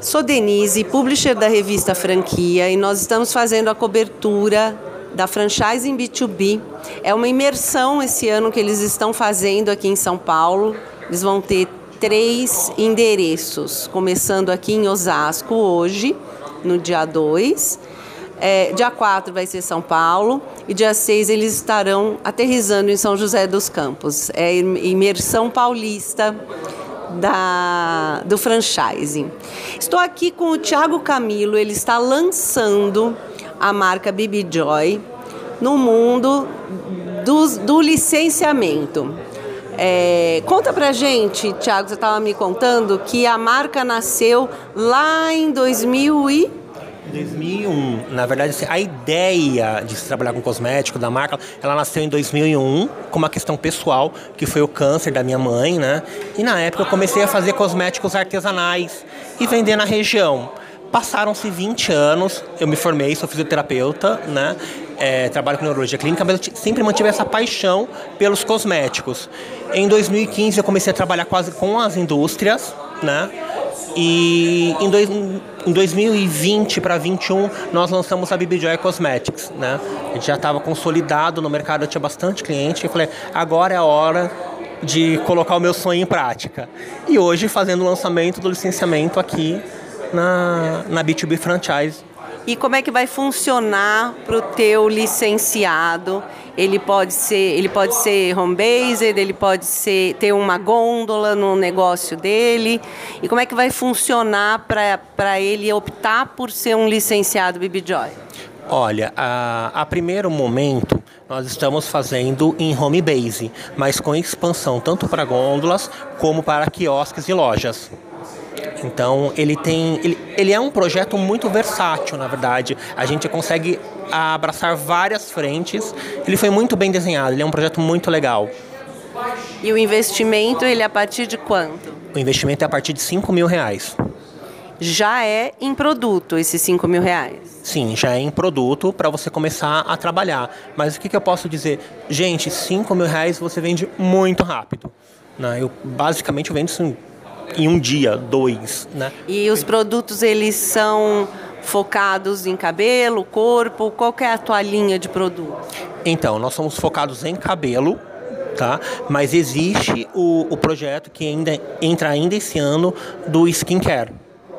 Sou Denise, publisher da revista Franquia, e nós estamos fazendo a cobertura da Franchising B2B. É uma imersão esse ano que eles estão fazendo aqui em São Paulo. Eles vão ter três endereços, começando aqui em Osasco hoje, no dia 2. É, dia 4 vai ser São Paulo e dia 6 eles estarão aterrizando em São José dos Campos. É imersão paulista da, do franchising. Estou aqui com o Thiago Camilo, ele está lançando a marca Bibi Joy no mundo do, do licenciamento. É, conta pra gente, Thiago, você estava me contando que a marca nasceu lá em 2000 e 2001. Na verdade, assim, a ideia de se trabalhar com cosmético da marca, ela nasceu em 2001 com uma questão pessoal, que foi o câncer da minha mãe, né? E na época eu comecei a fazer cosméticos artesanais e vender na região. Passaram-se 20 anos, eu me formei, sou fisioterapeuta, né? É, trabalho com neurologia clínica, mas eu sempre mantive essa paixão pelos cosméticos. Em 2015 eu comecei a trabalhar quase com as indústrias, né? E em, dois, em 2020 para 2021 nós lançamos a BB Joy Cosmetics, né? A gente já estava consolidado no mercado, eu tinha bastante cliente. E falei, agora é a hora de colocar o meu sonho em prática. E hoje fazendo o lançamento do licenciamento aqui na, na B2B Franchise. E como é que vai funcionar para o teu licenciado? Ele pode ser, ele pode ser home based, ele pode ser ter uma gôndola no negócio dele. E como é que vai funcionar para ele optar por ser um licenciado BBJoy? Olha, a, a primeiro momento nós estamos fazendo em home base, mas com expansão tanto para gôndolas como para quiosques e lojas. Então ele tem, ele, ele é um projeto muito versátil, na verdade. A gente consegue abraçar várias frentes. Ele foi muito bem desenhado. Ele é um projeto muito legal. E o investimento ele é a partir de quanto? O investimento é a partir de 5 mil reais. Já é em produto esses 5 mil reais? Sim, já é em produto para você começar a trabalhar. Mas o que, que eu posso dizer? Gente, 5 mil reais você vende muito rápido. Né? Eu basicamente eu vendo isso em um dia, dois, né? E os produtos eles são focados em cabelo, corpo? Qual é a tua linha de produto? Então, nós somos focados em cabelo, tá? Mas existe o, o projeto que ainda entra ainda esse ano do skincare.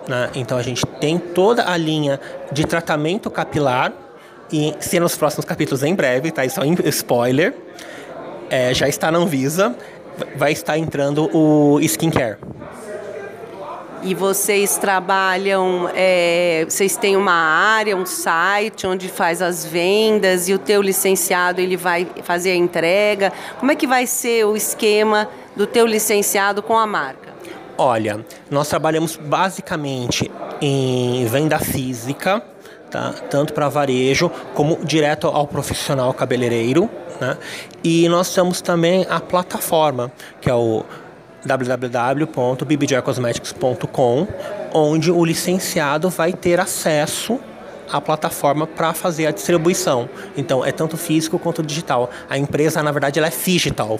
Né? Então a gente tem toda a linha de tratamento capilar e se nos próximos capítulos em breve, tá? Isso é um spoiler. É, já está na Anvisa, vai estar entrando o skincare e vocês trabalham, é, vocês têm uma área, um site onde faz as vendas e o teu licenciado ele vai fazer a entrega. Como é que vai ser o esquema do teu licenciado com a marca? Olha, nós trabalhamos basicamente em venda física, tá? tanto para varejo como direto ao profissional cabeleireiro. Né? E nós temos também a plataforma, que é o www.bbjcosmetics.com, onde o licenciado vai ter acesso à plataforma para fazer a distribuição. Então, é tanto físico quanto digital. A empresa, na verdade, ela é digital.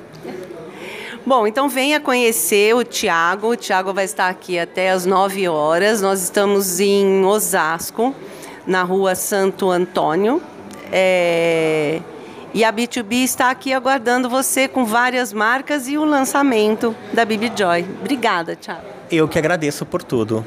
Bom, então venha conhecer o Tiago. O Tiago vai estar aqui até as 9 horas. Nós estamos em Osasco, na rua Santo Antônio. É... E a B2B está aqui aguardando você com várias marcas e o lançamento da Bibi Joy. Obrigada, Thiago. Eu que agradeço por tudo.